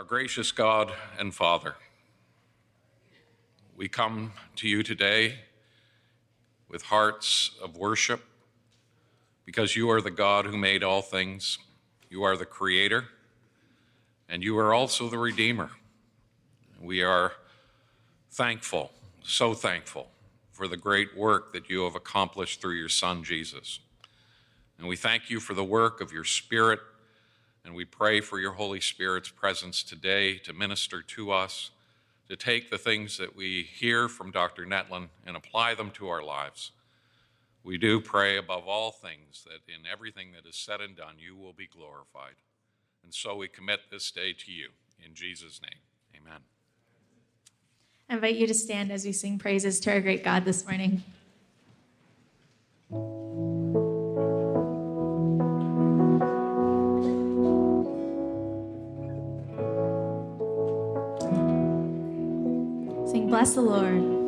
Our gracious God and Father, we come to you today with hearts of worship because you are the God who made all things. You are the Creator, and you are also the Redeemer. We are thankful, so thankful, for the great work that you have accomplished through your Son, Jesus. And we thank you for the work of your Spirit, and we pray for your Holy Spirit's presence today to minister to us, to take the things that we hear from Dr. Netland and apply them to our lives. We do pray above all things that in everything that is said and done, you will be glorified. And so we commit this day to you. In Jesus' name, amen. I invite you to stand as we sing praises to our great God this morning. Bless the Lord.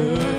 The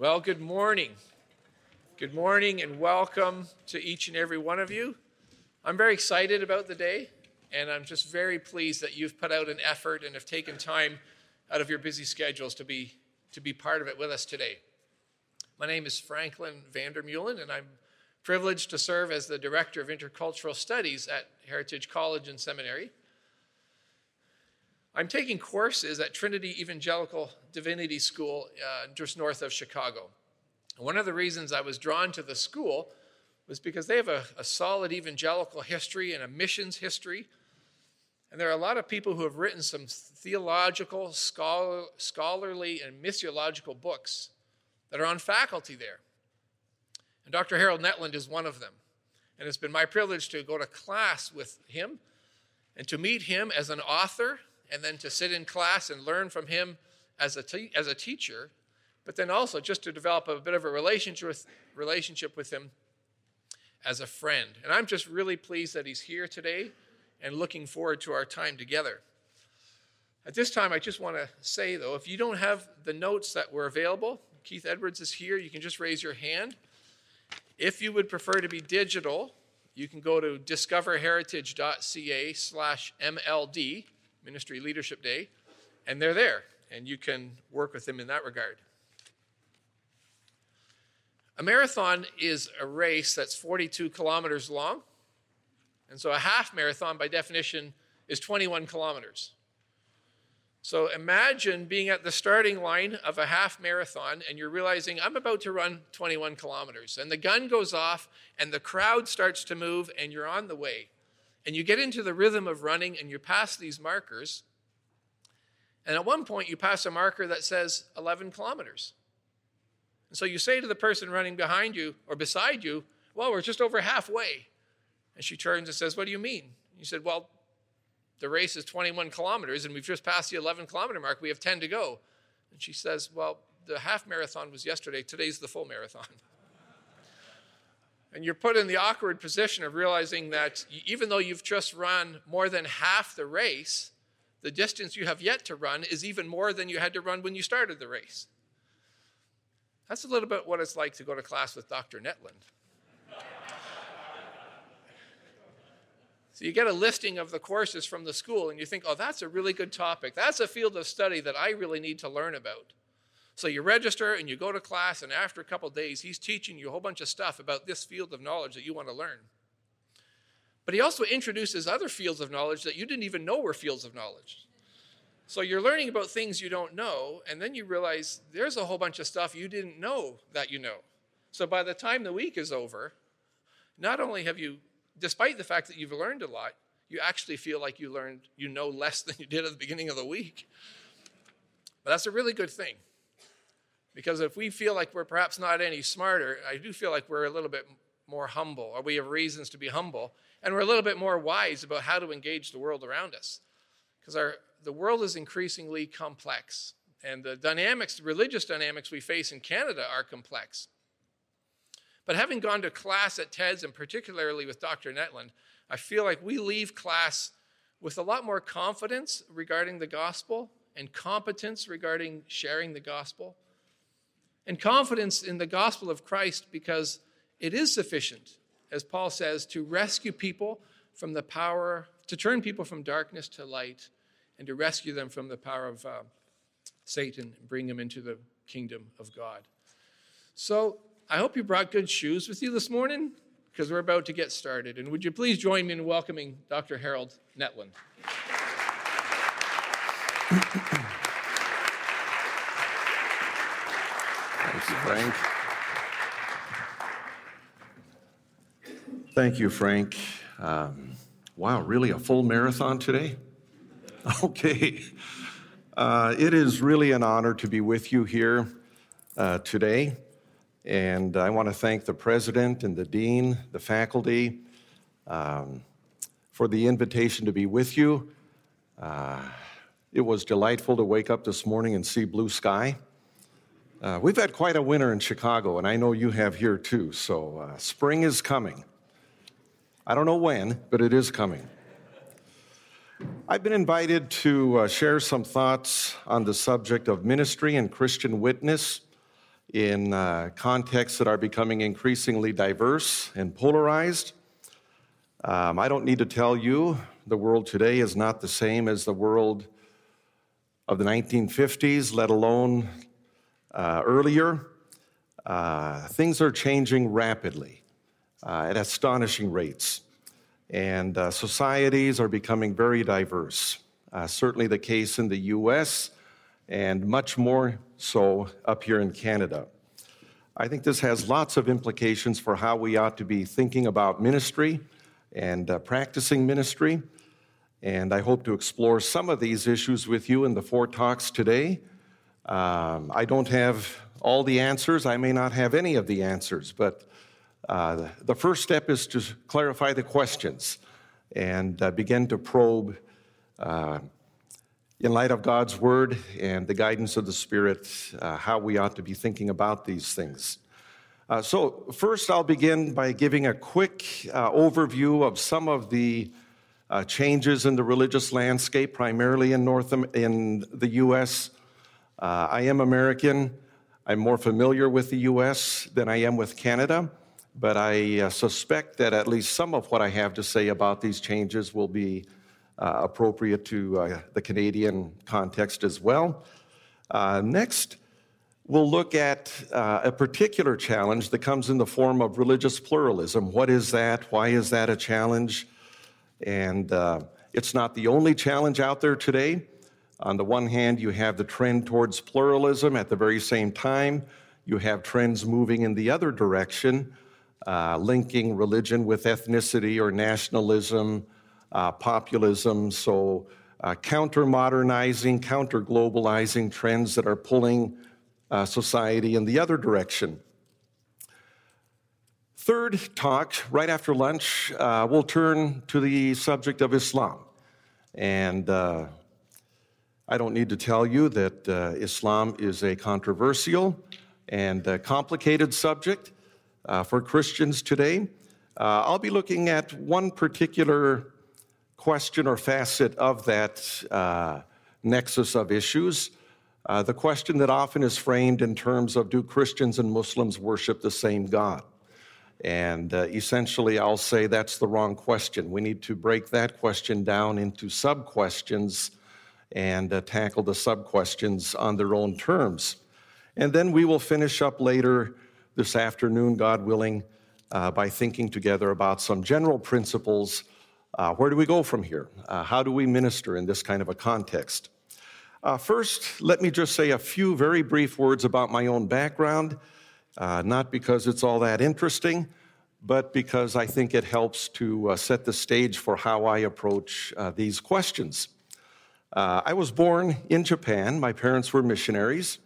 Well, good morning. Good morning and welcome to each and every one of you. I'm very excited about the day, and I'm just very pleased that you've put out an effort and have taken time out of your busy schedules to be, to be part of it with us today. My name is Franklin Vandermeulen, and I'm privileged to serve as the Director of Intercultural Studies at Heritage College and Seminary. I'm taking courses at Trinity Evangelical Divinity School uh, just north of Chicago. One of the reasons I was drawn to the school was because they have a, a solid evangelical history and a missions history. And there are a lot of people who have written some theological, scholar, scholarly, and missiological books that are on faculty there. And Dr. Harold Netland is one of them. And it's been my privilege to go to class with him and to meet him as an author and then to sit in class and learn from him as a, te- as a teacher, but then also just to develop a bit of a relationship with, relationship with him as a friend. And I'm just really pleased that he's here today and looking forward to our time together. At this time, I just want to say, though, if you don't have the notes that were available, Keith Edwards is here. You can just raise your hand. If you would prefer to be digital, you can go to discoverheritage.ca slash MLD, Ministry Leadership Day, and they're there, and you can work with them in that regard. A marathon is a race that's 42 kilometers long, and so a half marathon, by definition, is 21 kilometers. So imagine being at the starting line of a half marathon and you're realizing, I'm about to run 21 kilometers. And the gun goes off and the crowd starts to move and you're on the way. And you get into the rhythm of running and you pass these markers. And at one point, you pass a marker that says 11 kilometers. And so you say to the person running behind you or beside you, Well, we're just over halfway. And she turns and says, What do you mean? You said, Well, the race is 21 kilometers and we've just passed the 11 kilometer mark. We have 10 to go. And she says, Well, the half marathon was yesterday. Today's the full marathon. And you're put in the awkward position of realizing that even though you've just run more than half the race, the distance you have yet to run is even more than you had to run when you started the race. That's a little bit what it's like to go to class with Dr. Netland. So you get a listing of the courses from the school and you think, oh, that's a really good topic. That's a field of study that I really need to learn about. So you register and you go to class, and after a couple days, he's teaching you a whole bunch of stuff about this field of knowledge that you want to learn. But he also introduces other fields of knowledge that you didn't even know were fields of knowledge. So you're learning about things you don't know, and then you realize there's a whole bunch of stuff you didn't know that you know. So by the time the week is over, not only have you despite the fact that you've learned a lot, you actually feel like you learned, you know less than you did at the beginning of the week. But that's a really good thing. Because if we feel like we're perhaps not any smarter, I do feel like we're a little bit more humble, or we have reasons to be humble, and we're a little bit more wise about how to engage the world around us. Because our the world is increasingly complex, and the dynamics, the religious dynamics we face in Canada are complex. But having gone to class at TEDS, and particularly with Dr. Netland, I feel like we leave class with a lot more confidence regarding the gospel and competence regarding sharing the gospel, and confidence in the gospel of Christ because it is sufficient, as Paul says, to rescue people from the power, to turn people from darkness to light, and to rescue them from the power of uh, Satan and bring them into the kingdom of God. So, I hope you brought good shoes with you this morning because we're about to get started. And would you please join me in welcoming Dr. Harold Netland? Thank you, Frank. Thank you, Frank. Um, wow, really a full marathon today? Okay. Uh, it is really an honor to be with you here uh, today. And I want to thank the president and the dean, the faculty, um, for the invitation to be with you. Uh, it was delightful to wake up this morning and see blue sky. Uh, we've had quite a winter in Chicago, and I know you have here too. So uh, spring is coming. I don't know when, but it is coming. I've been invited to uh, share some thoughts on the subject of ministry and Christian witness in uh, contexts that are becoming increasingly diverse and polarized. Um, I don't need to tell you the world today is not the same as the world of the 1950s, let alone uh, earlier. Uh, things are changing rapidly uh, at astonishing rates, and uh, societies are becoming very diverse. Uh, certainly the case in the US and much more so up here in Canada. I think this has lots of implications for how we ought to be thinking about ministry and uh, practicing ministry. And I hope to explore some of these issues with you in the four talks today. Um, I don't have all the answers, I may not have any of the answers, but uh, the first step is to clarify the questions and uh, begin to probe uh, in light of God's word and the guidance of the Spirit, uh, how we ought to be thinking about these things. Uh, so, first, I'll begin by giving a quick uh, overview of some of the changes in the religious landscape, primarily in North in the U.S. Uh, I am American. I'm more familiar with the U.S. than I am with Canada, but I uh, suspect that at least some of what I have to say about these changes will be uh, appropriate to uh, the Canadian context as well. Uh, next, we'll look at uh, a particular challenge that comes in the form of religious pluralism. What is that? Why is that a challenge? And it's not the only challenge out there today. On the one hand, you have the trend towards pluralism. At the very same time, you have trends moving in the other direction, uh, linking religion with ethnicity or nationalism, uh, populism, so uh, counter modernizing, counter globalizing trends that are pulling uh, society in the other direction. Third talk, right after lunch, uh, we'll turn to the subject of Islam. And uh, I don't need to tell you that uh, Islam is a controversial and complicated subject. uh, for Christians today. Uh, I'll be looking at one particular question or facet of that uh, nexus of issues. Uh, the question that often is framed in terms of do Christians and Muslims worship the same God? And uh, essentially, I'll say that's the wrong question. We need to break that question down into sub questions and uh, tackle the sub questions on their own terms. And then we will finish up later this afternoon, God willing, uh, by thinking together about some general principles. Uh, where do we go from here? Uh, how do we minister in this kind of a context? Uh, first, let me just say a few very brief words about my own background, uh, not because it's all that interesting, but because I think it helps to set the stage for how I approach these questions. I was born in Japan. My parents were missionaries.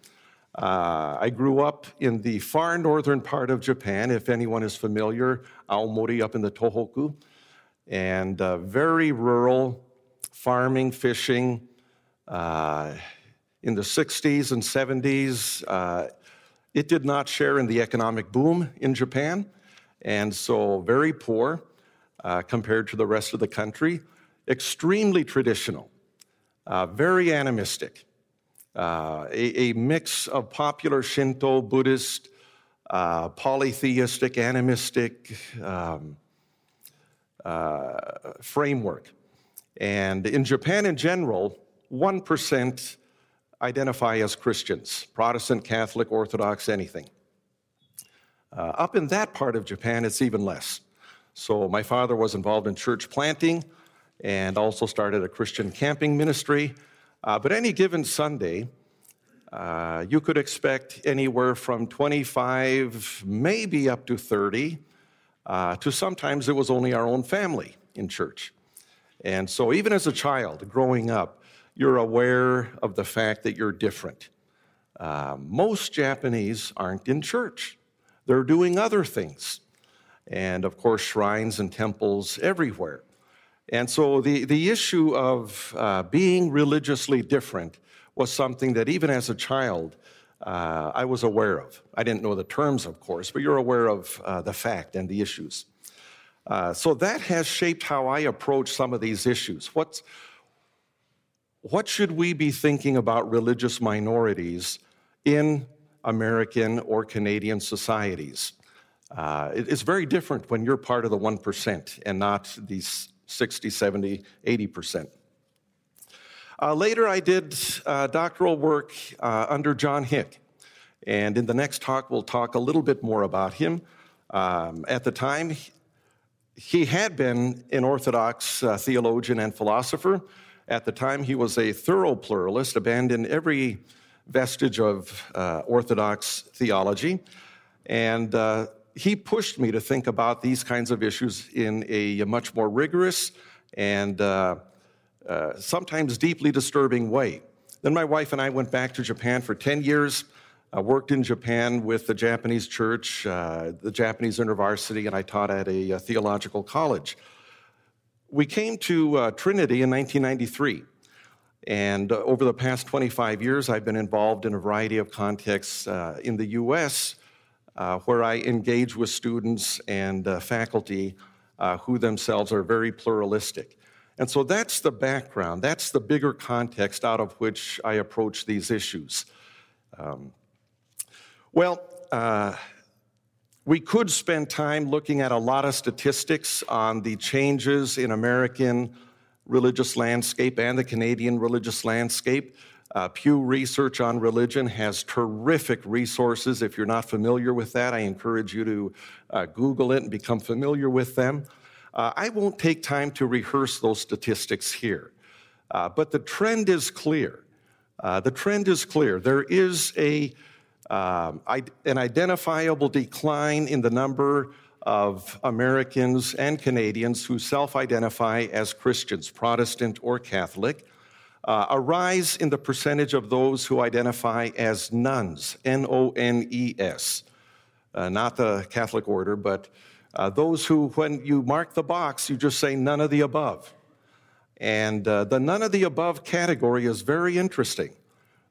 Uh, I grew up in the far northern part of Japan, if anyone is familiar, Aomori up in the Tohoku, and uh, very rural, farming, fishing. Uh, in the 60s and 70s, uh, it did not share in the economic boom in Japan, and so very poor uh, compared to the rest of the country. Extremely traditional, uh, very animistic uh, a, a, mix of popular Shinto, Buddhist, uh, polytheistic, animistic um, uh, framework. And in Japan in general, 1% identify as Christians Protestant, Catholic, Orthodox, anything. Uh, up in that part of Japan, it's even less. So my father was involved in church planting and also started a Christian camping ministry. Uh, but any given Sunday, uh, you could expect anywhere from 25, maybe up to 30, uh, to sometimes it was only our own family in church. And so, even as a child growing up, you're aware of the fact that you're different. Uh, most Japanese aren't in church, they're doing other things. And of course, shrines and temples everywhere. And so the, the issue of uh, being religiously different was something that even as a child, uh, I was aware of. I didn't know the terms, of course, but you're aware of uh, the fact and the issues. Uh, so that has shaped how I approach some of these issues. What's, what should we be thinking about religious minorities in American or Canadian societies? Uh, it, it's very different when you're part of the 1% and not these 60, 70, 80%. Uh, later, I did uh, doctoral work uh, under John Hick. And in the next talk, we'll talk a little bit more about him. Um, at the time, he had been an Orthodox uh, theologian and philosopher. At the time, he was a thorough pluralist, abandoned every vestige of uh, Orthodox theology. And uh, he pushed me to think about these kinds of issues in a, much more rigorous and uh, uh, sometimes deeply disturbing way. Then my wife and I went back to Japan for 10 years. I worked in Japan with the Japanese church, uh, the Japanese InterVarsity, and I taught at a, a theological college. We came to uh, Trinity in 1993. And uh, over the past 25 years, I've been involved in a variety of contexts uh, in the U.S uh, where I engage with students and uh, faculty uh, who themselves are very pluralistic. And so that's the background, that's the bigger context out of which I approach these issues. Um, well, uh, we could spend time looking at a lot of statistics on the changes in American religious landscape and the Canadian religious landscape. Uh, Pew Research on Religion has terrific resources. If you're not familiar with that, I encourage you to uh, Google it and become familiar with them. Uh, I won't take time to rehearse those statistics here, uh, but the trend is clear. Uh, the trend is clear. There is a, um, an identifiable decline in the number of Americans and Canadians who self identify as Christians, Protestant or Catholic uh, a rise in the percentage of those who identify as nones, N O N E S, uh, not the Catholic order, but uh, those who, when you mark the box, you just say none of the above. And uh, the none of the above category is very interesting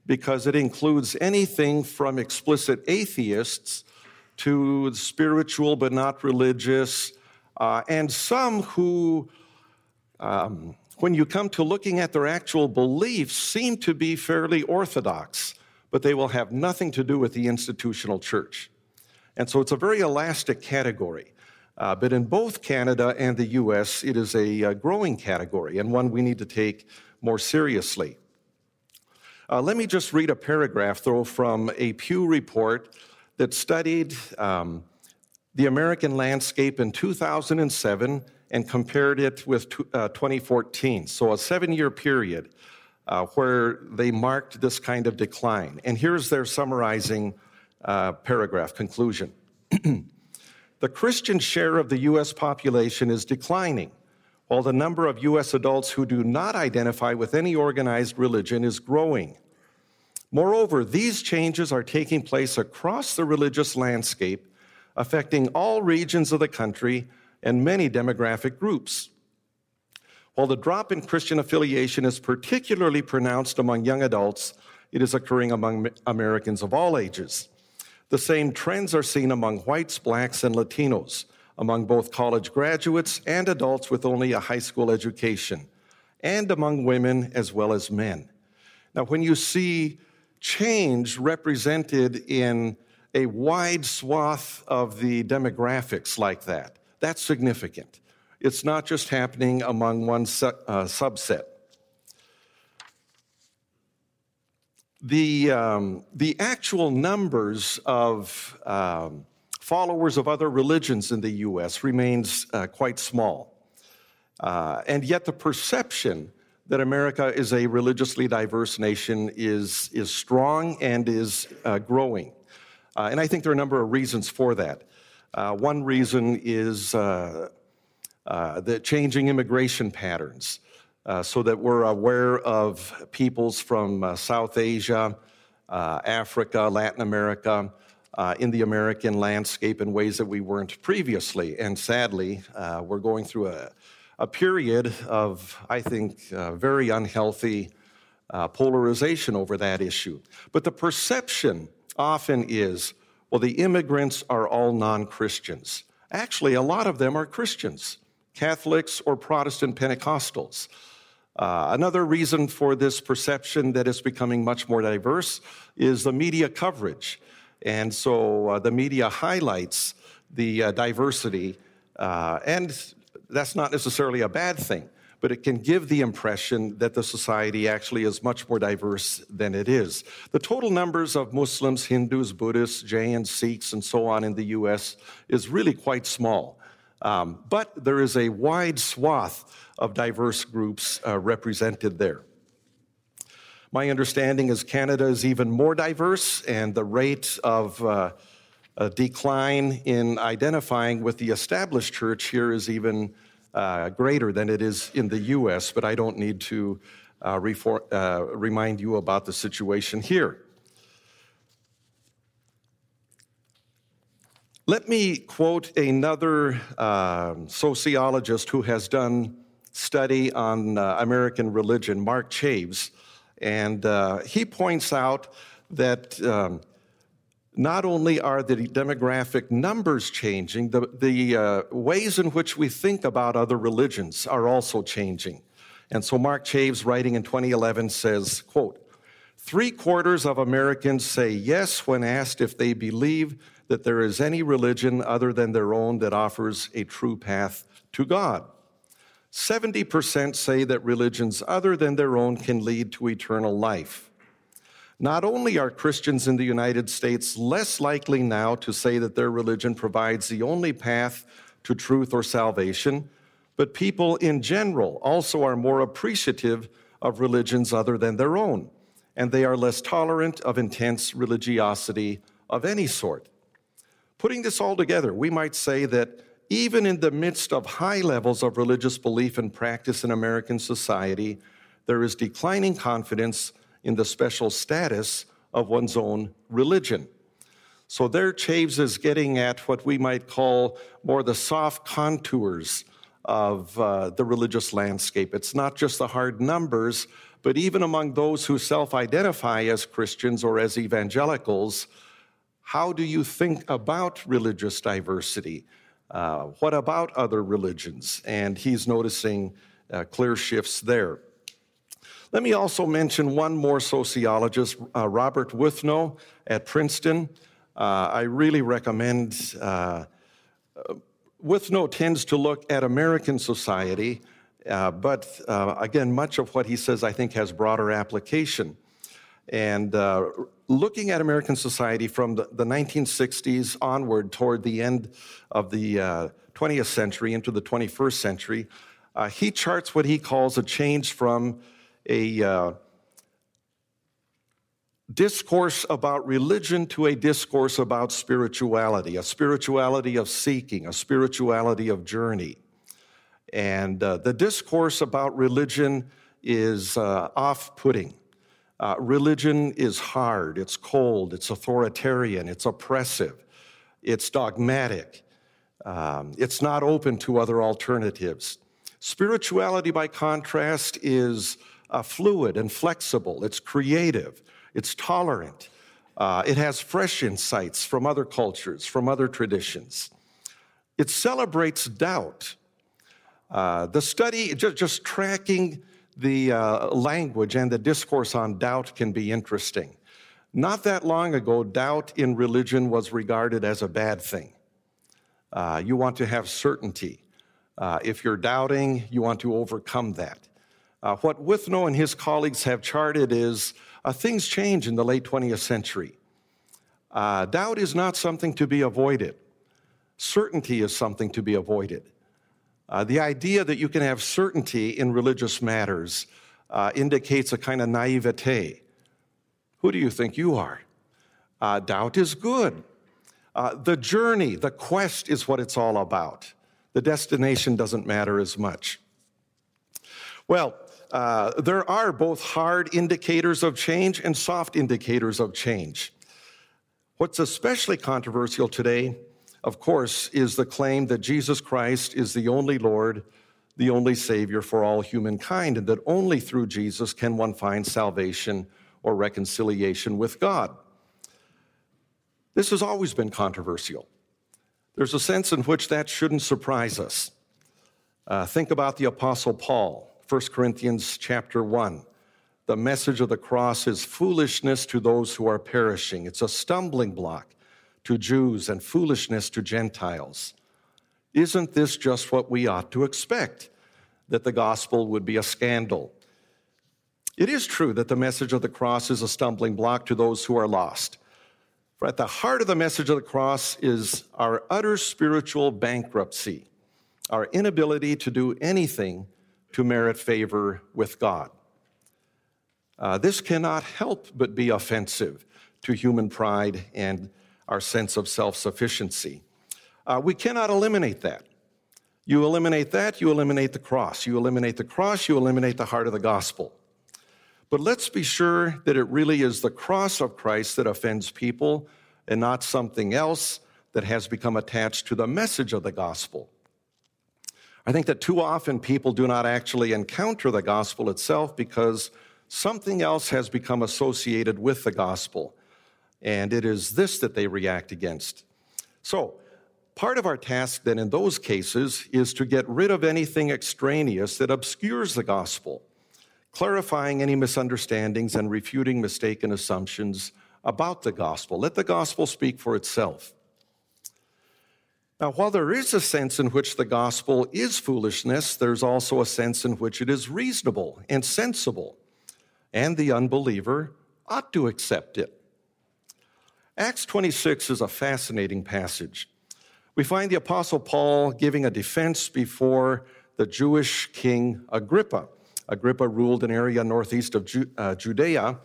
because it includes anything from explicit atheists to spiritual but not religious, uh, and some who, um, when you come to looking at their actual beliefs, seem to be fairly orthodox, but they will have nothing to do with the institutional church. And so it's a very elastic category. Uh, but in both Canada and the US, it is a, uh, growing category and one we need to take more seriously. Uh, let me just read a paragraph, though, from a Pew report that studied um, the American landscape in 2007 and compared it with uh, 2014. So, a seven year period uh, where they marked this kind of decline. And here's their summarizing uh, paragraph conclusion. the Christian share of the U.S. population is declining, while the number of U.S. adults who do not identify with any organized religion is growing. Moreover, these changes are taking place across the religious landscape, affecting all regions of the country and many demographic groups. While the drop in Christian affiliation is particularly pronounced among young adults, it is occurring among Americans of all ages. The same trends are seen among whites, blacks, and Latinos, among both college graduates and adults with only a high school education, and among women as well as men. Now, when you see change represented in a wide swath of the demographics like that, that's significant. It's not just happening among one su- uh, subset. The, um, the actual numbers of um, followers of other religions in the US remains uh, quite small. Uh, and yet, the perception that America is a religiously diverse nation is, is strong and is uh, growing. Uh, and I think there are a number of reasons for that. Uh, one reason is uh, the changing immigration patterns. Uh, so that we're aware of peoples from uh, South Asia, uh, Africa, Latin America, uh, in the American landscape in ways that we weren't previously. And sadly, uh, we're going through a, a, period of, I think, very unhealthy polarization over that issue. But the perception often is well, the immigrants are all non Christians. Actually, a lot of them are Christians, Catholics or Protestant Pentecostals. Uh, another reason for this perception that is becoming much more diverse is the media coverage. And so uh, the media highlights the uh, diversity, uh, and that's not necessarily a bad thing, but it can give the impression that the society actually is much more diverse than it is. The total numbers of Muslims, Hindus, Buddhists, Jains, Sikhs, and so on in the US is really quite small. Um, but there is a wide swath of diverse groups uh, represented there. My understanding is Canada is even more diverse, and the rate of uh, decline in identifying with the established church here is even uh, greater than it is in the US, but I don't need to uh, uh, remind you about the situation here. Let me quote another uh, sociologist who has done study on uh, American religion, Mark Chaves, and uh, he points out that um, not only are the demographic numbers changing, the, the uh, ways in which we think about other religions are also changing. And so Mark Chaves, writing in 2011, says, quote, Three quarters of Americans say yes when asked if they believe that there is any religion other than their own that offers a true path to God. 70% say that religions other than their own can lead to eternal life. Not only are Christians in the United States less likely now to say that their religion provides the only path to truth or salvation, but people in general also are more appreciative of religions other than their own, and they are less tolerant of intense religiosity of any sort. Putting this all together, we might say that even in the midst of high levels of religious belief and practice in American society, there is declining confidence in the special status of one's own religion. So there, Chaves is getting at what we might call more the soft contours of uh, the religious landscape. It's not just the hard numbers, but even among those who self identify as Christians or as evangelicals, How do you think about religious diversity? Uh, what about other religions? And he's noticing uh, clear shifts there. Let me also mention one more sociologist, uh, Robert Wuthnow at Princeton. Uh, I really recommend. Uh, Wuthnow tends to look at American society, uh, but uh, again, much of what he says I think has broader application. And uh, looking at American society from the, the, 1960s onward toward the end of the 20th uh, century into the 21st century, uh, he charts what he calls a change from a uh, discourse about religion to a discourse about spirituality, a spirituality of seeking, a spirituality of journey. And uh, the discourse about religion is uh, off putting. Uh, religion is hard, it's cold, it's authoritarian, it's oppressive, it's dogmatic, um, it's not open to other alternatives. Spirituality, by contrast, is uh, fluid and flexible, it's creative, it's tolerant. Uh, it has fresh insights from other cultures, from other traditions. It celebrates doubt. Uh, the study, just, just tracking the uh, language and the discourse on doubt can be interesting. Not that long ago, doubt in religion was regarded as a bad thing. Uh, you want to have certainty. Uh, if you're doubting, you want to overcome that. Uh, what Wuthnow and his colleagues have charted is uh, things change in the late 20th century. Uh, doubt is not something to be avoided, certainty is something to be avoided. Uh, the idea that you can have certainty in religious matters uh, indicates a kind of naivete. Who do you think you are? Uh, doubt is good. The journey, the quest is what it's all about. The destination doesn't matter as much. Well, uh, there are both hard indicators of change and soft indicators of change. What's especially controversial today, of course, is the claim that Jesus Christ is the only Lord, the only Savior for all humankind, and that only through Jesus can one find salvation or reconciliation with God. This has always been controversial. There's a sense in which that shouldn't surprise us. Uh, think about the Apostle Paul. 1 Corinthians chapter 1. The message of the cross is foolishness to those who are perishing. It's a stumbling block to Jews and foolishness to Gentiles. Isn't this just what we ought to expect? That the gospel would be a scandal. It is true that the message of the cross is a stumbling block to those who are lost. For at the heart of the message of the cross is our utter spiritual bankruptcy, our inability to do anything to merit favor with God. Uh, this cannot help but be offensive to human pride and our sense of self sufficiency. Uh, we cannot eliminate that. You eliminate that, you eliminate the cross. You eliminate the cross, you eliminate the heart of the gospel. But let's be sure that it really is the cross of Christ that offends people and not something else that has become attached to the message of the gospel. I think that too often people do not actually encounter the gospel itself because something else has become associated with the gospel. And it is this that they react against. So, part of our task then in those cases is to get rid of anything extraneous that obscures the gospel, clarifying any misunderstandings and refuting mistaken assumptions about the gospel. Let the gospel speak for itself. Now, while there is a sense in which the gospel is foolishness, there's also a sense in which it is reasonable and sensible, and the unbeliever ought to accept it. Acts 26 is a fascinating passage. We find the Apostle Paul giving a defense before the Jewish king Agrippa. Agrippa ruled an area northeast of uh, Judea,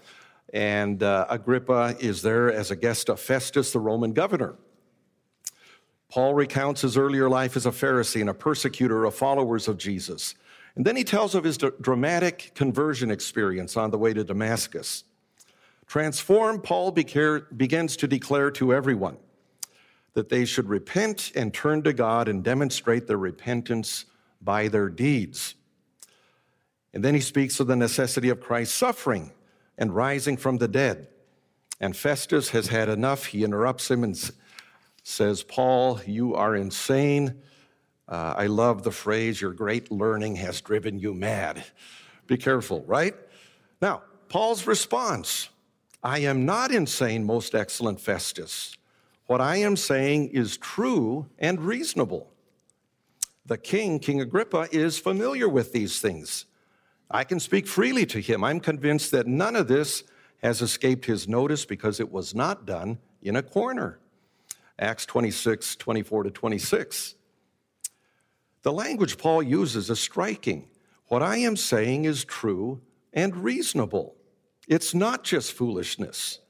and uh, Agrippa is there as a guest of Festus, the Roman governor. Paul recounts his earlier life as a Pharisee and a persecutor of followers of Jesus. And then he tells of his dramatic conversion experience on the way to Damascus. Transformed, Paul begins to declare to everyone that they should repent and turn to God and demonstrate their repentance by their deeds. And then he speaks of the necessity of Christ's suffering and rising from the dead. And Festus has had enough. He interrupts him and says, Paul, you are insane. Uh, I love the phrase, your great learning has driven you mad. Be careful, right? Now, Paul's response I am not insane, most excellent Festus. What I am saying is true and reasonable. The king, King Agrippa, is familiar with these things. I can speak freely to him. I'm convinced that none of this has escaped his notice because it was not done in a corner. Acts 26, 24 to 26. The language Paul uses is striking. What I am saying is true and reasonable. It's not just foolishness.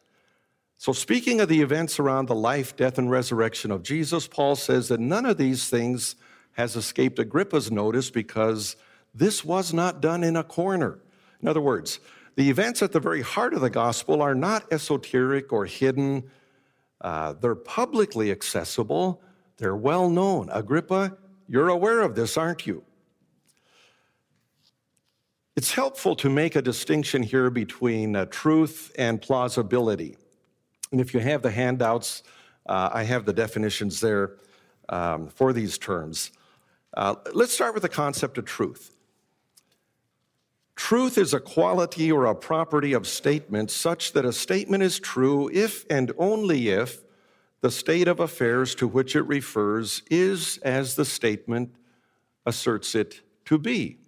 So, speaking of the events around the life, death, and resurrection of Jesus, Paul says that none of these things has escaped Agrippa's notice because this was not done in a corner. In other words, the events at the very heart of the gospel are not esoteric or hidden. Uh, they're publicly accessible, they're well known. Agrippa, you're aware of this, aren't you? It's helpful to make a distinction here between uh, truth and plausibility. And if you have the handouts, uh, I have the definitions there um, for these terms. Uh, let's start with the concept of truth. Truth is a quality or a property of statement such that a statement is true if and only if the state of affairs to which it refers is as the statement asserts it to be.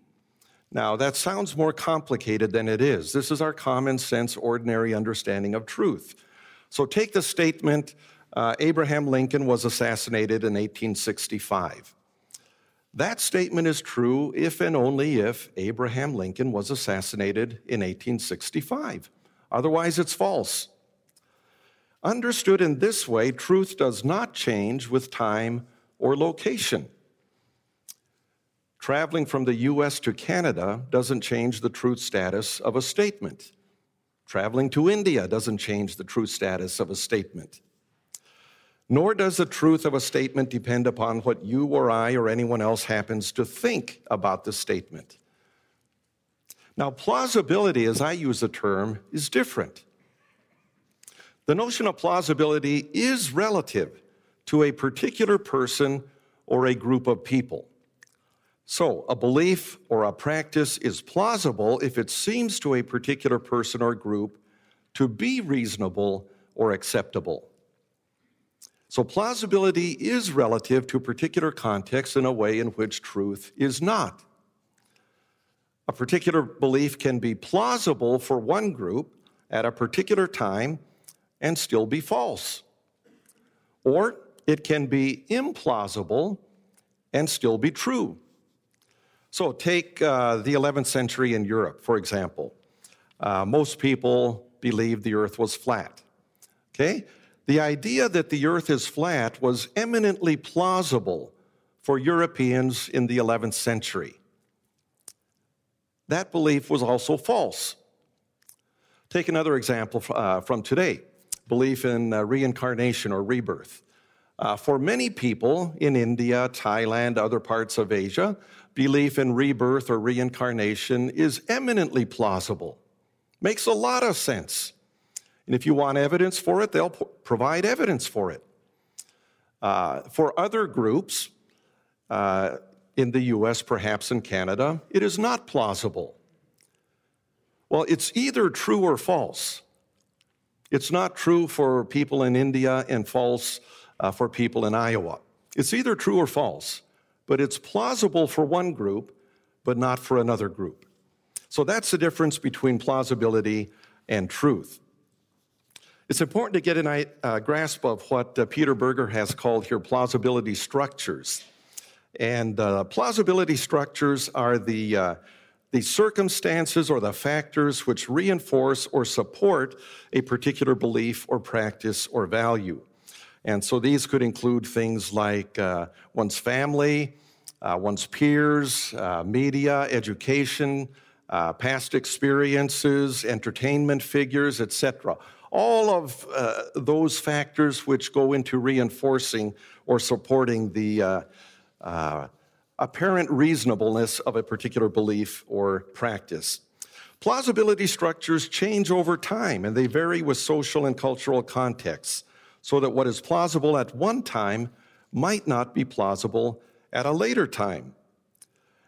Now, that sounds more complicated than it is. This is our common sense, ordinary understanding of truth. So take the statement uh, Abraham Lincoln was assassinated in 1865. That statement is true if and only if Abraham Lincoln was assassinated in 1865. Otherwise, it's false. Understood in this way, truth does not change with time or location. Traveling from the US to Canada doesn't change the truth status of a statement. Traveling to India doesn't change the truth status of a statement. Nor does the truth of a statement depend upon what you or I or anyone else happens to think about the statement. Now, plausibility, as I use the term, is different. The notion of plausibility is relative to a particular person or a group of people. So, a belief or a practice is plausible if it seems to a particular person or group to be reasonable or acceptable. So, plausibility is relative to particular context in a way in which truth is not. A particular belief can be plausible for one group at a particular time and still be false. Or it can be implausible and still be true. So, take uh, the 11th century in Europe, for example. Uh, most people believed the earth was flat. Okay? The idea that the earth is flat was eminently plausible for Europeans in the 11th century. That belief was also false. Take another example uh, from today belief in uh, reincarnation or rebirth. Uh, for many people in India, Thailand, other parts of Asia, belief in rebirth or reincarnation is eminently plausible. Makes a lot of sense. And if you want evidence for it, they'll provide evidence for it. Uh, for other groups, uh, in the US, perhaps in Canada, it is not plausible. Well, it's either true or false. It's not true for people in India and false uh, for people in Iowa. It's either true or false, but it's plausible for one group, but not for another group. So that's the difference between plausibility and truth. It's important to get a uh, grasp of what uh, Peter Berger has called here plausibility structures. And uh, plausibility structures are the, uh, the circumstances or the factors which reinforce or support a particular belief or practice or value. And so these could include things like uh, one's family, uh, one's peers, media, education, past experiences, entertainment figures, etc. All of uh, those factors which go into reinforcing or supporting the uh, apparent reasonableness of a particular belief or practice. Plausibility structures change over time and they vary with social and cultural contexts, so that what is plausible at one time might not be plausible at a later time.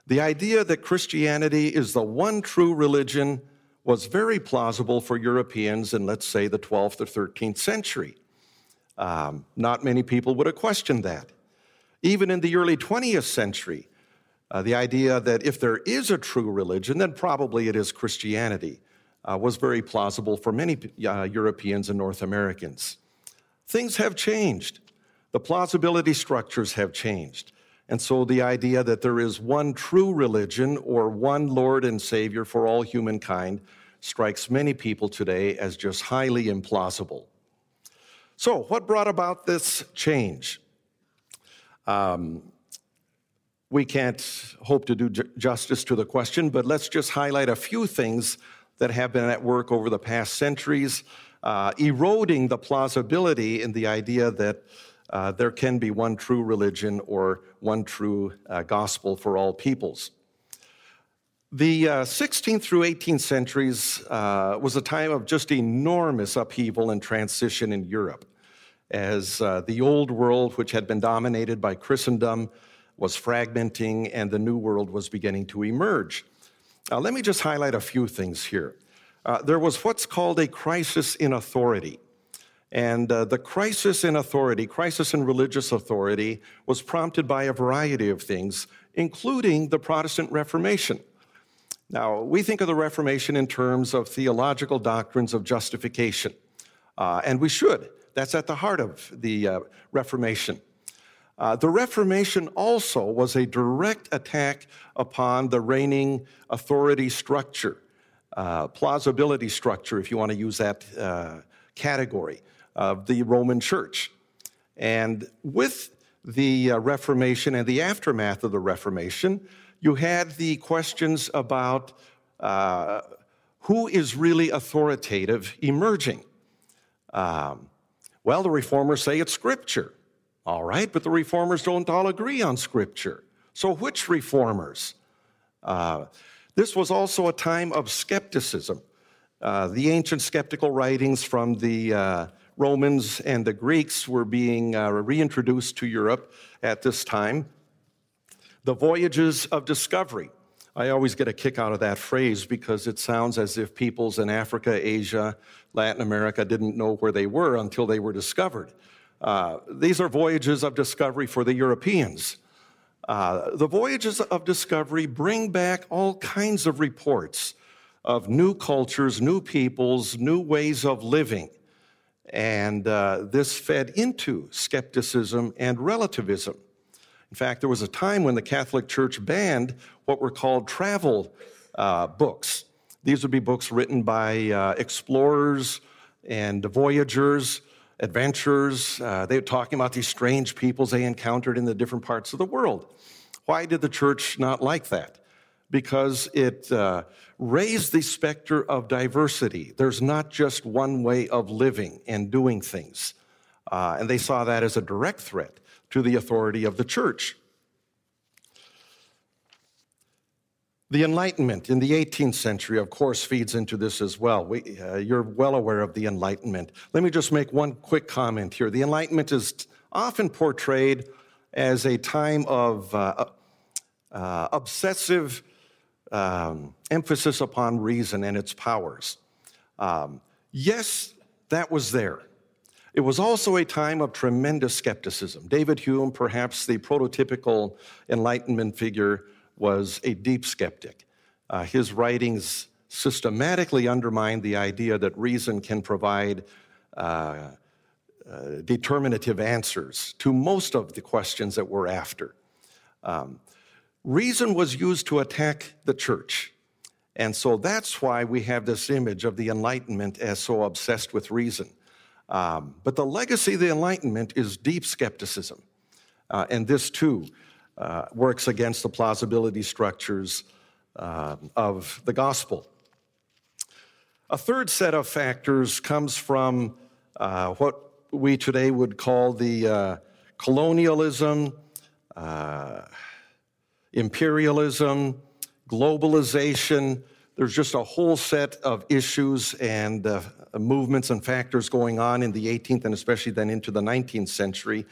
The idea that Christianity is the one true religion was very plausible for Europeans in, let's say, the 12th or 13th century. Um, not many people would have questioned that. Even in the early 20th century, uh, the idea that if there is a true religion, then probably it is Christianity, uh, was very plausible for many uh, Europeans and North Americans. Things have changed. The plausibility structures have changed. And so the idea that there is one true religion or one Lord and Savior for all humankind strikes many people today as just highly implausible. So, what brought about this change? Um, we can't hope to do ju- justice to the question, but let's just highlight a few things that have been at work over the past centuries, uh, eroding the plausibility in the idea that uh, there can be one true religion or one true uh, gospel for all peoples. The 16th uh, through 18th centuries uh, was a time of just enormous upheaval and transition in Europe, as uh, the old world, which had been dominated by Christendom, was fragmenting and the new world was beginning to emerge. Now, let me just highlight a few things here. Uh, there was what's called a crisis in authority. And uh, the crisis in authority, crisis in religious authority, was prompted by a variety of things, including the Protestant Reformation. Now, we think of the Reformation in terms of theological doctrines of justification, uh, and we should. That's at the heart of the uh, Reformation. Uh, the Reformation also was a direct attack upon the reigning authority structure, uh, plausibility structure, if you want to use that uh, category, of the Roman Church. And with the uh, Reformation and the aftermath of the Reformation, you had the questions about uh, who is really authoritative emerging. Um, well, the reformers say it's Scripture. All right, but the reformers don't all agree on Scripture. So, which reformers? Uh, this was also a time of skepticism. Uh, the ancient skeptical writings from the uh, Romans and the Greeks were being uh, reintroduced to Europe at this time. The voyages of discovery. I always get a kick out of that phrase because it sounds as if peoples in Africa, Asia, Latin America didn't know where they were until they were discovered. Uh, these are voyages of discovery for the Europeans. Uh, the voyages of discovery bring back all kinds of reports of new cultures, new peoples, new ways of living. And uh, this fed into skepticism and relativism. In fact, there was a time when the Catholic Church banned what were called travel uh, books. These would be books written by uh, explorers and voyagers adventurers. Uh, they were talking about these strange peoples they encountered in the different parts of the world. Why did the church not like that? Because it uh, raised the specter of diversity. There's not just one way of living and doing things. Uh, and they saw that as a direct threat to the authority of the church. The Enlightenment in the 18th century, of course, feeds into this as well. We, uh, you're well aware of the Enlightenment. Let me just make one quick comment here. The Enlightenment is often portrayed as a time of uh, uh, obsessive um, emphasis upon reason and its powers. Um, yes, that was there. It was also a time of tremendous skepticism. David Hume, perhaps the prototypical Enlightenment figure, was a deep skeptic. Uh, his writings systematically undermined the idea that reason can provide uh, uh, determinative answers to most of the questions that we're after. Um, reason was used to attack the church. And so that's why we have this image of the Enlightenment as so obsessed with reason. Um, but the legacy of the Enlightenment is deep skepticism. Uh, and this too uh, works against the plausibility structures uh, of the gospel. A third set of factors comes from uh, what we today would call the uh, colonialism, uh, imperialism, globalization, there's just a whole set of issues and uh, movements and factors going on in the 18th and especially then into the 19th century.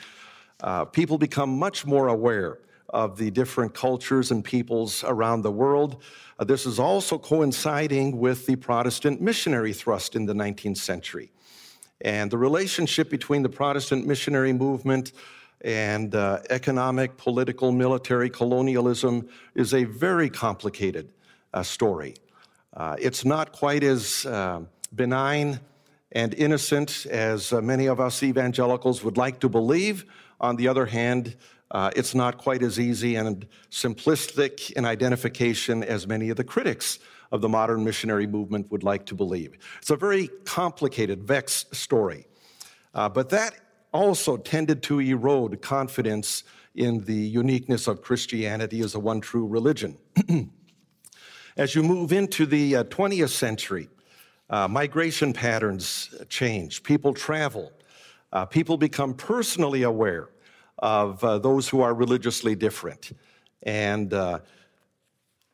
Uh, people become much more aware of the different cultures and peoples around the world. Uh, this is also coinciding with the Protestant missionary thrust in the 19th century. And the relationship between the Protestant missionary movement and uh, economic, political, military colonialism is a very complicated uh, story. Uh, it's not quite as uh, benign and innocent as uh, many of us evangelicals would like to believe. On the other hand, uh, it's not quite as easy and simplistic in identification as many of the critics of the modern missionary movement would like to believe. It's a very complicated, vexed story. Uh, but that also tended to erode confidence in the uniqueness of Christianity as a one true religion. as you move into the uh, 20th century, uh, migration patterns change, people travel, uh, people become personally aware of uh, those who are religiously different. And uh,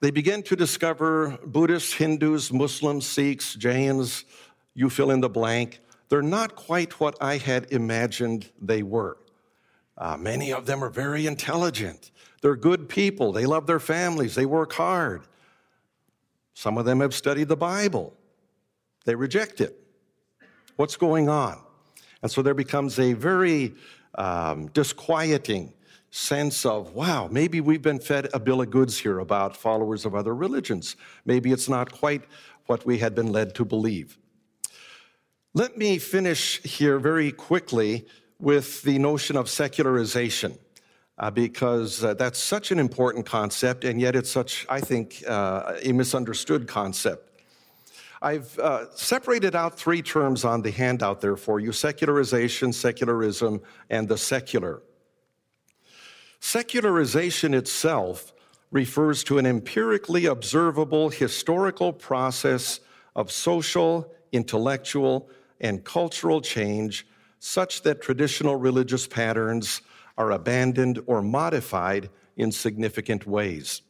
they begin to discover Buddhists, Hindus, Muslims, Sikhs, Jains, you fill in the blank. They're not quite what I had imagined they were. Uh, many of them are very intelligent. They're good people. They love their families. They work hard. Some of them have studied the Bible. They reject it. What's going on? And so there becomes a very um, disquieting sense of, wow, maybe we've been fed a bill of goods here about followers of other religions. Maybe it's not quite what we had been led to believe. Let me finish here very quickly with the notion of secularization. Uh, because uh, that's such an important concept, and yet it's such, I think, uh, a misunderstood concept. I've uh, separated out three terms on the handout there for you secularization, secularism, and the secular. Secularization itself refers to an empirically observable historical process of social, intellectual, and cultural change such that traditional religious patterns are abandoned or modified in significant ways.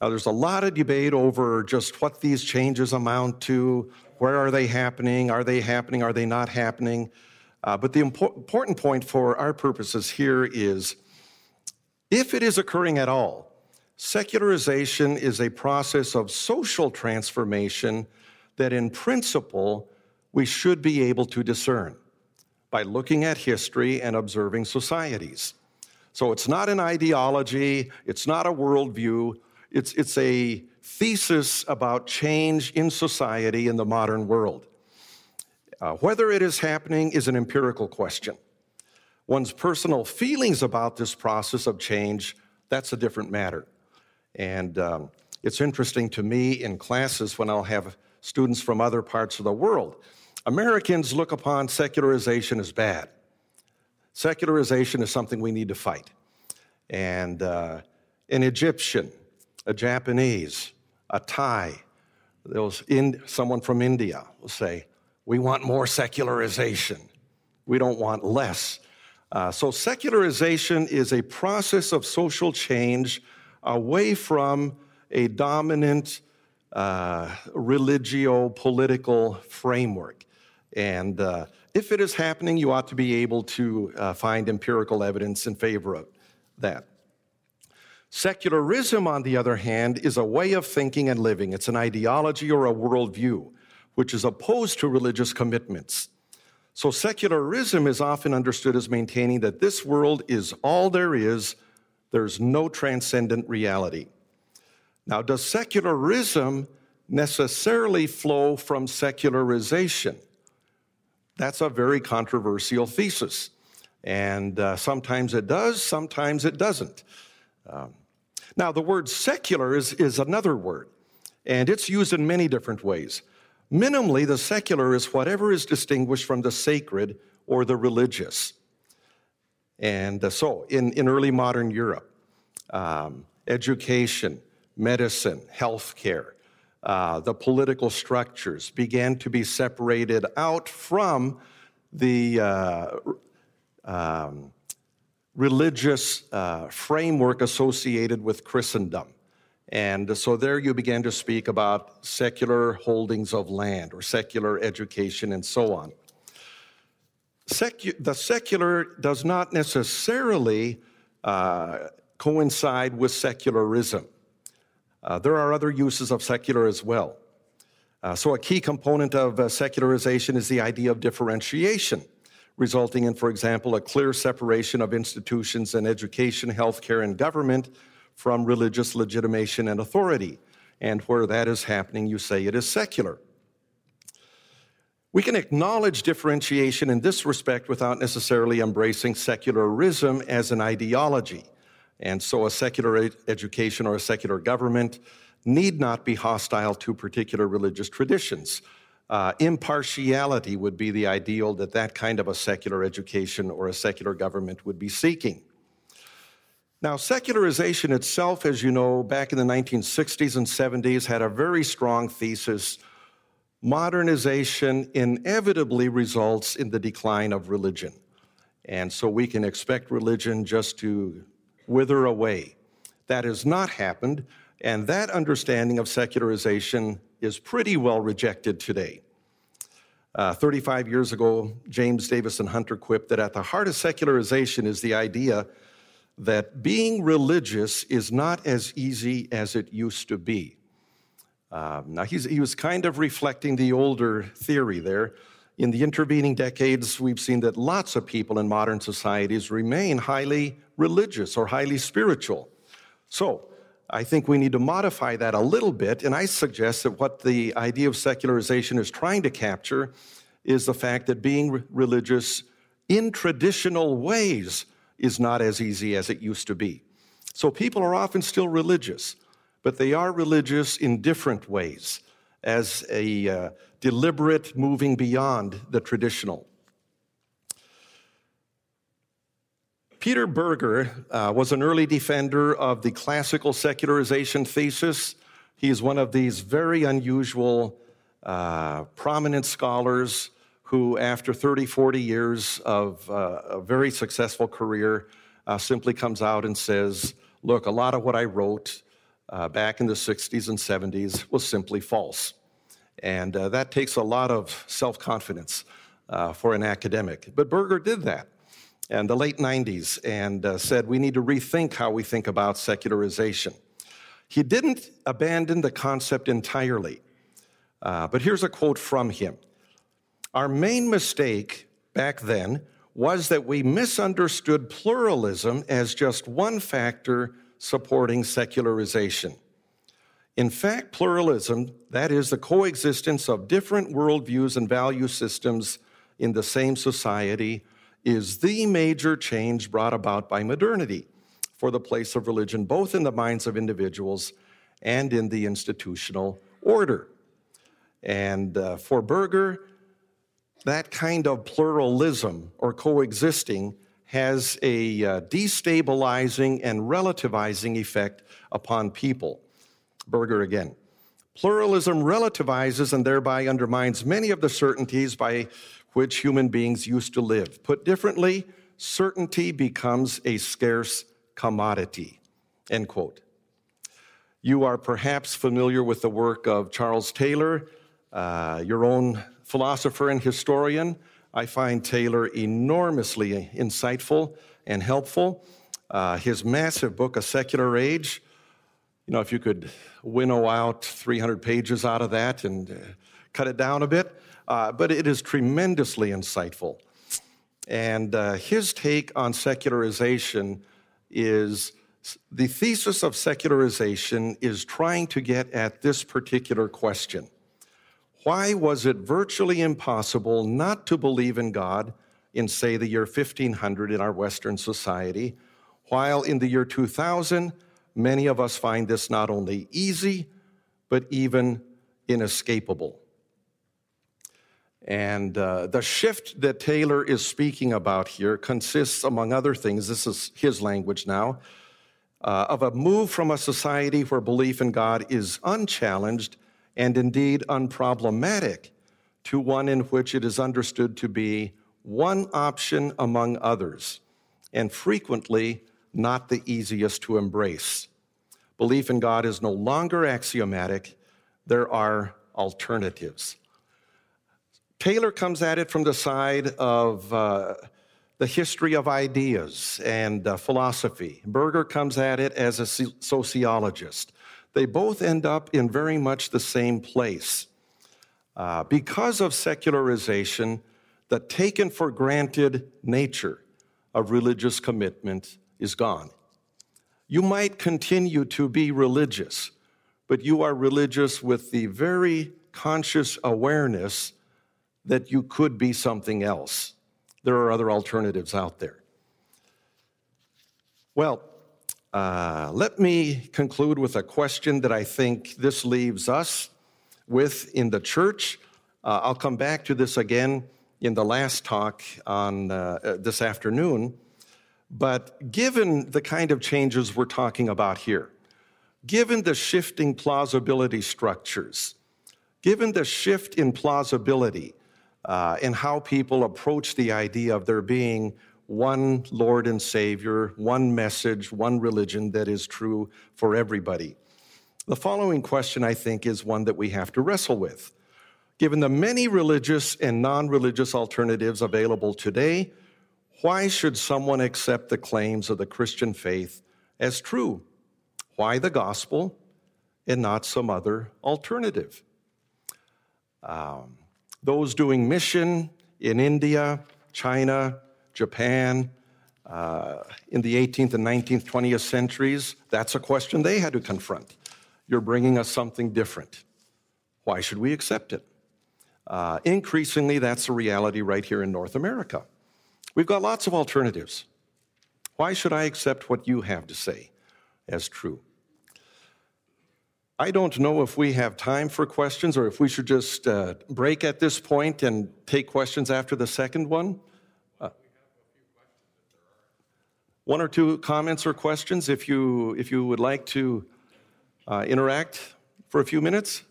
Now, there's a lot of debate over just what these changes amount to. Where are they happening? Are they happening? Are they not happening? Uh, but the important point for our purposes here is if it is occurring at all, secularization is a process of social transformation that, in principle, we should be able to discern by looking at history and observing societies. So it's not an ideology, it's not a worldview, it's, it's a thesis about change in society in the modern world. Uh, whether it is happening is an empirical question. One's personal feelings about this process of change, that's a different matter. And um, it's interesting to me in classes when I'll have students from other parts of the world. Americans look upon secularization as bad. Secularization is something we need to fight. And uh, an Egyptian a Japanese, a Thai, those in, someone from India will say, We want more secularization. We don't want less. Uh, so, secularization is a process of social change away from a dominant uh, religio political framework. And uh, if it is happening, you ought to be able to uh, find empirical evidence in favor of that. Secularism, on the other hand, is a way of thinking and living. It's an ideology or a worldview, which is opposed to religious commitments. So, secularism is often understood as maintaining that this world is all there is, there's no transcendent reality. Now, does secularism necessarily flow from secularization? That's a very controversial thesis. And uh, sometimes it does, sometimes it doesn't. Um, now, the word secular is, is another word, and it's used in many different ways. Minimally, the secular is whatever is distinguished from the sacred or the religious. And uh, so, in, in early modern Europe, um, education, medicine, healthcare, uh, the political structures began to be separated out from the uh, um, religious uh, framework associated with Christendom. And so there you began to speak about secular holdings of land or secular education and so on. Secu- the secular does not necessarily uh, coincide with secularism. Uh, there are other uses of secular as well. Uh, so, a key component of uh, secularization is the idea of differentiation, resulting in, for example, a clear separation of institutions and education, healthcare, and government from religious legitimation and authority. And where that is happening, you say it is secular. We can acknowledge differentiation in this respect without necessarily embracing secularism as an ideology. And so, a secular ed- education or a secular government need not be hostile to particular religious traditions. Uh, impartiality would be the ideal that that kind of a secular education or a secular government would be seeking. Now, secularization itself, as you know, back in the 1960s and 70s, had a very strong thesis. Modernization inevitably results in the decline of religion. And so we can expect religion just to wither away. That has not happened, and that understanding of secularization is pretty well rejected today. Uh, 35 years ago, James Davison Hunter quipped that at the heart of secularization is the idea that being religious is not as easy as it used to be. Um, now, he was kind of reflecting the older theory there. In the intervening decades, we've seen that lots of people in modern societies remain highly religious or highly spiritual. So, I think we need to modify that a little bit, and I suggest that what the idea of secularization is trying to capture is the fact that being religious in traditional ways is not as easy as it used to be. So people are often still religious, but they are religious in different ways as a uh, deliberate moving beyond the traditional. Peter Berger uh, was an early defender of the classical secularization thesis. He is one of these very unusual, uh, prominent scholars who, after 30, 40 years of uh, a very successful career, uh, simply comes out and says, Look, a lot of what I wrote uh, back in the 60s and 70s was simply false. And uh, that takes a lot of self confidence for an academic. But Berger did that in the late 90s and uh, said, We need to rethink how we think about secularization. He didn't abandon the concept entirely. but here's a quote from him. Our main mistake back then was that we misunderstood pluralism as just one factor supporting secularization. In fact, pluralism, that is, the coexistence of different worldviews and value systems in the same society, is the major change brought about by modernity for the place of religion, both in the minds of individuals and in the institutional order. And uh, for Berger, that kind of pluralism or coexisting has a uh, destabilizing and relativizing effect upon people. Berger again. Pluralism relativizes and thereby undermines many of the certainties by which human beings used to live. Put differently, certainty becomes a scarce commodity. End quote. You are perhaps familiar with the work of Charles Taylor, uh, your own philosopher and historian. I find Taylor enormously insightful and helpful. Uh, his massive book, A Secular Age, you know, if you could winnow out 300 pages out of that and uh, cut it down a bit, uh, but it is tremendously insightful. And uh, his take on secularization is the thesis of secularization is trying to get at this particular question why was it virtually impossible not to believe in God in, say, the year 1500 in our Western society, while in the year 2000, many of us find this not only easy, but even inescapable? And uh, the shift that Taylor is speaking about here consists, among other things, this is his language now, uh, of a move from a society where belief in God is unchallenged and indeed unproblematic to one in which it is understood to be one option among others, and frequently not the easiest to embrace. Belief in God is no longer axiomatic, there are alternatives. Taylor comes at it from the side of uh, the history of ideas and uh, philosophy. Berger comes at it as a sociologist. They both end up in very much the same place. Uh, because of secularization, the taken for granted nature of religious commitment is gone. You might continue to be religious, but you are religious with the very conscious awareness that you could be something else. There are other alternatives out there. Well, uh, let me conclude with a question that I think this leaves us with in the church. Uh, I'll come back to this again in the last talk on uh, this afternoon. But given the kind of changes we're talking about here, given the shifting plausibility structures, given the shift in plausibility uh, in how people approach the idea of there being one Lord and Savior, one message, one religion that is true for everybody. The following question, I think, is one that we have to wrestle with. Given the many religious and non religious alternatives available today, why should someone accept the claims of the Christian faith as true? Why the gospel and not some other alternative? Um, those doing mission in India, China, Japan, uh, in the 18th and 19th, 20th centuries, that's a question they had to confront. You're bringing us something different. Why should we accept it? Uh, increasingly, that's a reality right here in North America. We've got lots of alternatives. Why should I accept what you have to say as true? I don't know if we have time for questions or if we should just uh, break at this point and take questions after the second one. Uh, one or two comments or questions if you, if you would like to uh, interact for a few minutes.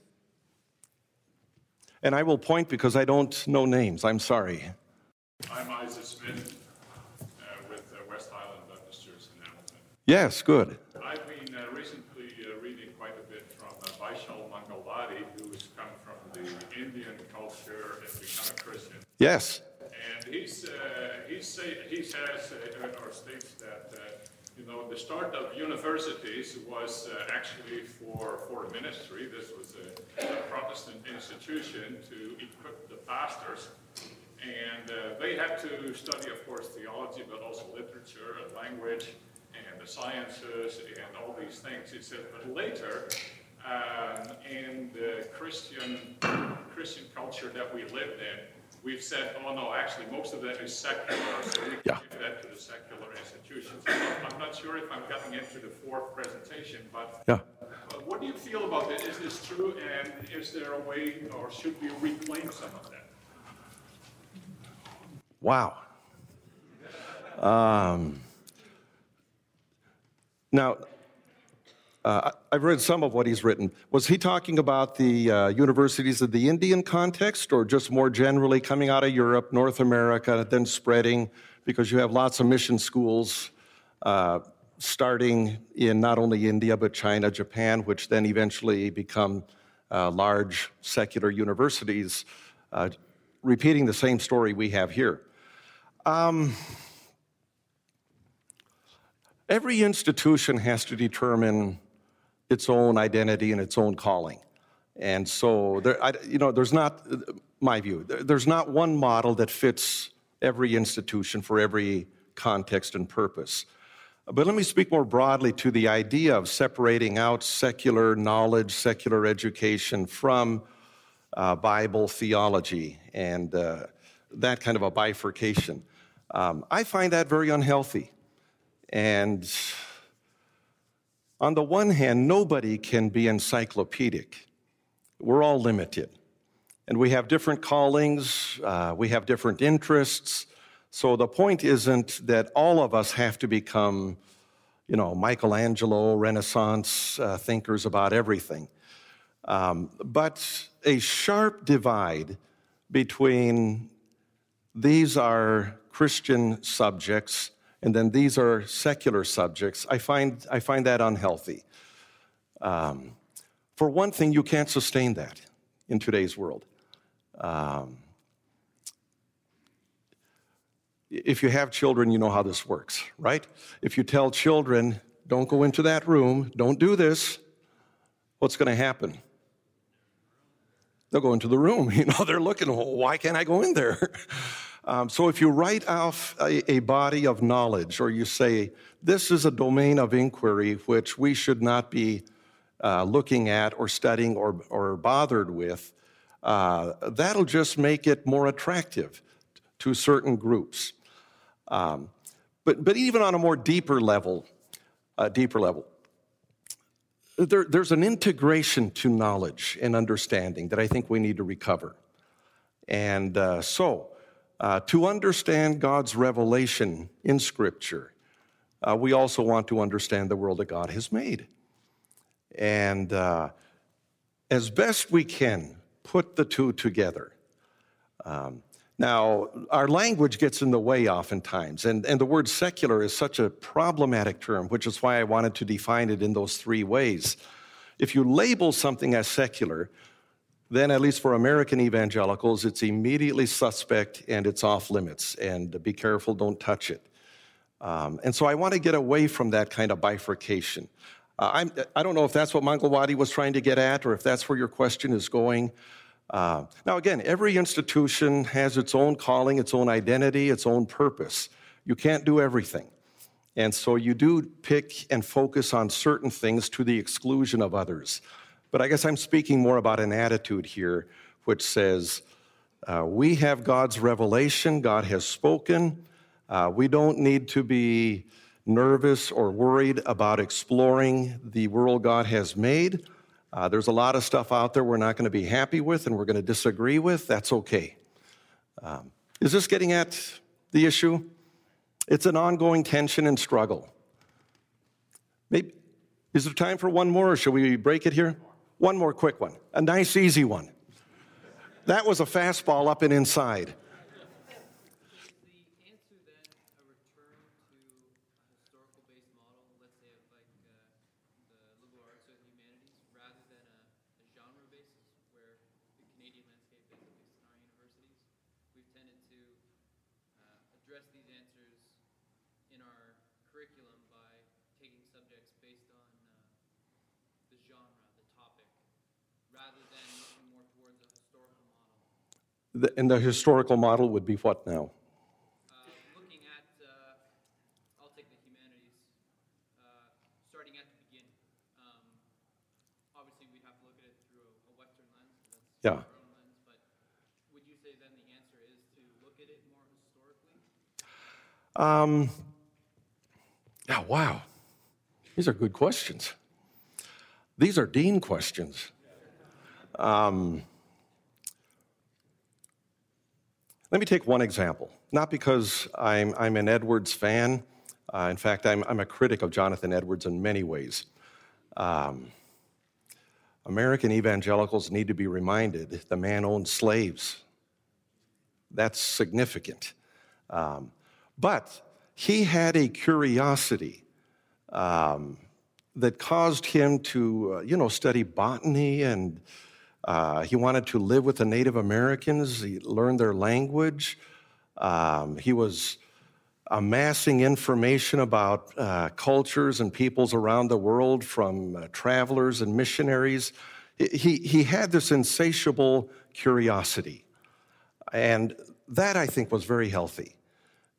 And I will point because I don't know names. I'm sorry. I'm Isaac Smith uh, with uh, West Highland Baptist Church in Hamilton. Yes, good. I've been uh, recently uh, reading quite a bit from uh, Vishal Mangalwadi, who's come from the Indian culture and become a Christian. Yes. And he's, uh, he, say, he says uh, or states that uh, you know the start of universities was uh, actually for for ministry. This was a, a, Protestant institution to equip the pastors, and uh, they had to study, of course, theology, but also literature and language and the sciences and all these things. He said, but later. Um, in the Christian Christian culture that we lived in, we've said, oh no, actually most of that is secular, so we yeah. give that to the secular institutions. I'm not sure if I'm getting into the fourth presentation, but yeah. what do you feel about it? Is this true, and is there a way, or should we reclaim some of that? Wow. Um, now, uh, I've read some of what he's written. Was he talking about the uh, universities of the Indian context, or just more generally coming out of Europe, North America, then spreading? Because you have lots of mission schools uh, starting in not only India, but China, Japan, which then eventually become uh, large secular universities, uh, repeating the same story we have here. Um, every institution has to determine its own identity and its own calling. And so, there, I, you know, there's not, my view, there's not one model that fits every institution for every context and purpose. But let me speak more broadly to the idea of separating out secular knowledge, secular education from uh, Bible theology and uh, that kind of a bifurcation. Um, I find that very unhealthy. And on the one hand, nobody can be encyclopedic. We're all limited. And we have different callings, uh, we have different interests. So the point isn't that all of us have to become, you know, Michelangelo, Renaissance uh, thinkers about everything. Um, but a sharp divide between these are Christian subjects and then these are secular subjects, I find, I find that unhealthy. Um, for one thing, you can't sustain that in today's world. Um, if you have children, you know how this works, right? If you tell children, don't go into that room, don't do this, what's going to happen? They'll go into the room. You know, they're looking, well, why can't I go in there? Um, so if you write off a, a body of knowledge or you say, this is a domain of inquiry which we should not be uh, looking at or studying or, or bothered with, uh, that'll just make it more attractive to certain groups. Um, but, but even on a more deeper level, a deeper level, there, there's an integration to knowledge and understanding that I think we need to recover. And uh, so, uh, to understand God's revelation in Scripture, uh, we also want to understand the world that God has made. And uh, as best we can, put the two together. Um, now, our language gets in the way oftentimes, and, and the word secular is such a problematic term, which is why I wanted to define it in those three ways. If you label something as secular, then at least for American evangelicals, it's immediately suspect and it's off limits. And be careful, don't touch it. Um, and so I want to get away from that kind of bifurcation. Uh, I'm, I don't know if that's what Mangalwadi was trying to get at or if that's where your question is going. Uh, now, again, every institution has its own calling, its own identity, its own purpose. You can't do everything. And so you do pick and focus on certain things to the exclusion of others. But I guess I'm speaking more about an attitude here, which says, uh, we have God's revelation, God has spoken. Uh, we don't need to be nervous or worried about exploring the world God has made. Uh, there's a lot of stuff out there we're not going to be happy with and we're going to disagree with. That's okay. Um, is this getting at the issue? It's an ongoing tension and struggle. Maybe, is there time for one more or should we break it here? One more quick one, a nice, easy one. That was a fastball up and inside. The, and the historical model would be what now? Uh, looking at, uh, I'll take the humanities, uh, starting at the beginning. Um, obviously, we'd have to look at it through a, a Western lens. That's Yeah. our own lens, but would you say then the answer is to look at it more historically? Um, yeah, wow. These are good questions. These are Dean questions. Um, let me take one example, not because I'm, I'm an Edwards fan. Uh, in fact, I'm, I'm a critic of Jonathan Edwards in many ways. Um, American evangelicals need to be reminded the man owned slaves. That's significant. Um, but he had a curiosity um, that caused him to, uh, you know, study botany and uh, he wanted to live with the Native Americans. He learned their language. Um, he was amassing information about uh, cultures and peoples around the world from uh, travelers and missionaries. He, he had this insatiable curiosity. And that, I think, was very healthy.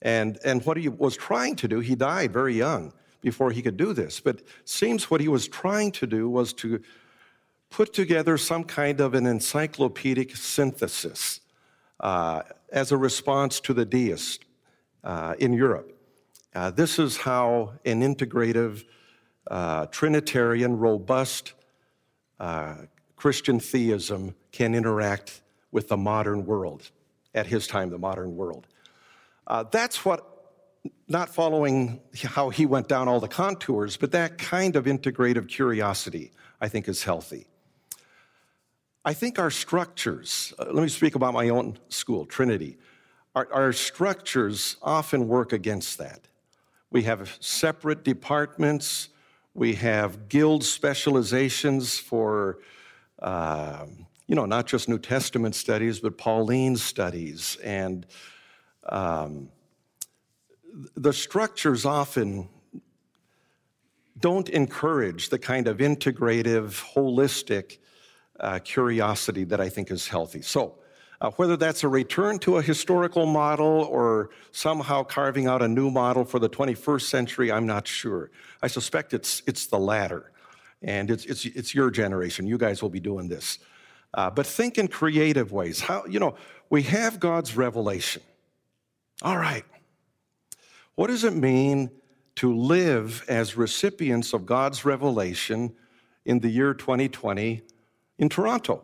And, and what he was trying to do, he died very young before he could do this, but seems what he was trying to do was to put together some kind of an encyclopedic synthesis uh, as a response to the deist uh, in Europe. Uh, this is how an integrative, uh, Trinitarian, robust uh, Christian theism can interact with the modern world, at his time, the modern world. Uh, that's what, not following how he went down all the contours, but that kind of integrative curiosity, I think, is healthy. I think our structures, uh, let me speak about my own school, Trinity. Our, our structures often work against that. We have separate departments, We have guild specializations for, um, you know, not just New Testament studies, but Pauline studies. And um, the structures often don't encourage the kind of integrative, holistic uh, curiosity that I think is healthy. So, uh, whether that's a return to a historical model or somehow carving out a new model for the 21st century, I'm not sure. I suspect it's, it's the latter. And it's, it's, it's your generation. You guys will be doing this. Uh, but think in creative ways. How, you know, we have God's revelation. All right. What does it mean to live as recipients of God's revelation in the year 2020 in Toronto?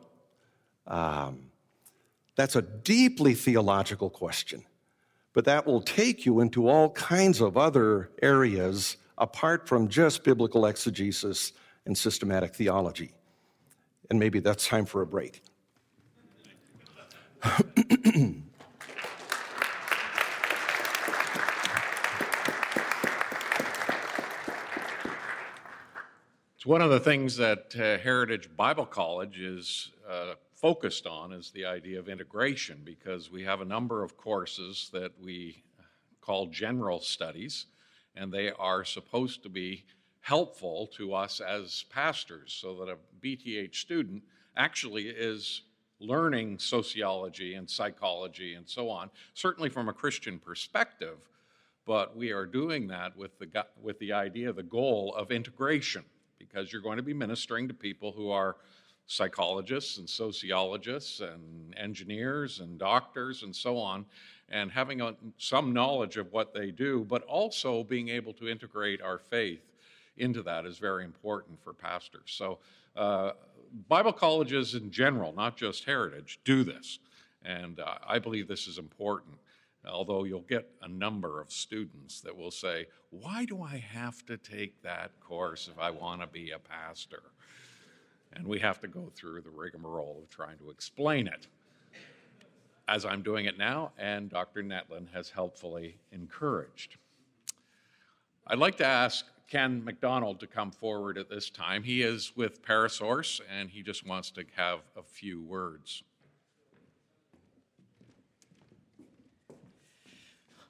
Um, that's a deeply theological question, but that will take you into all kinds of other areas apart from just biblical exegesis and systematic theology. And maybe that's time for a break. It's one of the things that uh, Heritage Bible College is uh, focused on is the idea of integration because we have a number of courses that we call general studies, and they are supposed to be helpful to us as pastors so that a BTH student actually is learning sociology and psychology and so on, certainly from a Christian perspective, but we are doing that with the, with the idea, the goal of integration, because you're going to be ministering to people who are psychologists and sociologists and engineers and doctors and so on, and having a, some knowledge of what they do, but also being able to integrate our faith into that is very important for pastors. So, uh, Bible colleges in general, not just Heritage, do this. And uh, I believe this is important. Although you'll get a number of students that will say, Why do I have to take that course if I want to be a pastor? and we have to go through the rigmarole of trying to explain it. As I'm doing it now, and Dr. Netland has helpfully encouraged. I'd like to ask Ken McDonald to come forward at this time. He is with Parasource, and he just wants to have a few words.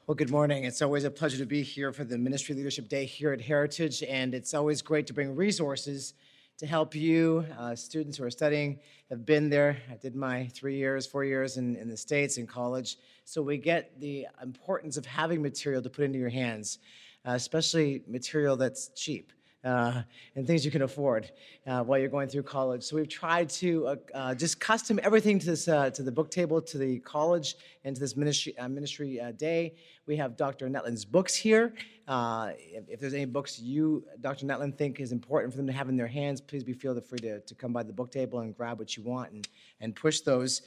Well, good morning. It's always a pleasure to be here for the Ministry Leadership Day here at Heritage, and it's always great to bring resources to help you. Uh, students who are studying have been there. I did my three years, four years in, in the States in college. So we get the importance of having material to put into your hands, uh, especially material that's cheap uh, and things you can afford uh, while you're going through college. So we've tried to uh, uh just custom everything to this uh, to the book table, to the college, and to this ministry uh, ministry day. We have Dr. Netland's books here. If, if, there's any books you, Dr. Netland, think is important for them to have in their hands, please be feel free to, to come by the book table and grab what you want and, and push those.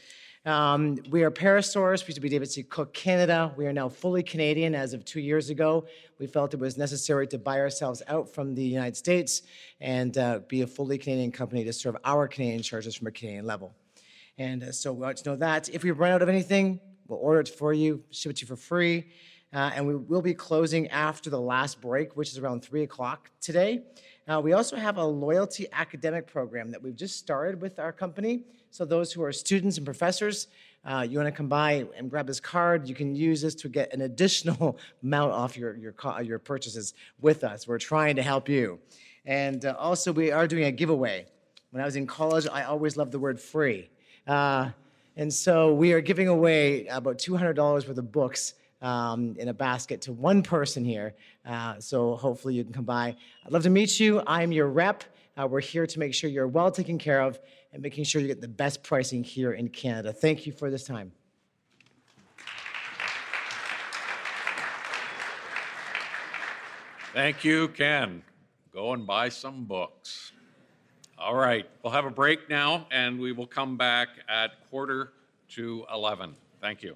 Um, we are Parasource. We used to be David C. Cook Canada. We are now fully Canadian as of two years ago. We felt it was necessary to buy ourselves out from the United States and uh, be a fully Canadian company to serve our Canadian churches from a Canadian level. And uh, so we want to know that. If we run out of anything, we'll order it for you, ship it to you for free. Uh, and we will be closing after the last break, which is around 3 o'clock today. Uh, we also have a loyalty academic program that we've just started with our company. So, those who are students and professors, uh, you want to come by and grab this card, you can use this to get an additional amount off your, your, your purchases with us. We're trying to help you. And uh, also, we are doing a giveaway. When I was in college, I always loved the word free. Uh, and so, we are giving away about $200 worth of books um, in a basket to one person here. Uh, so hopefully you can come by. I'd love to meet you. I'm your rep. Uh, we're here to make sure you're well taken care of and making sure you get the best pricing here in Canada. Thank you for this time. Thank you, Ken. Go and buy some books. All right, we'll have a break now and we will come back at quarter to 11. Thank you.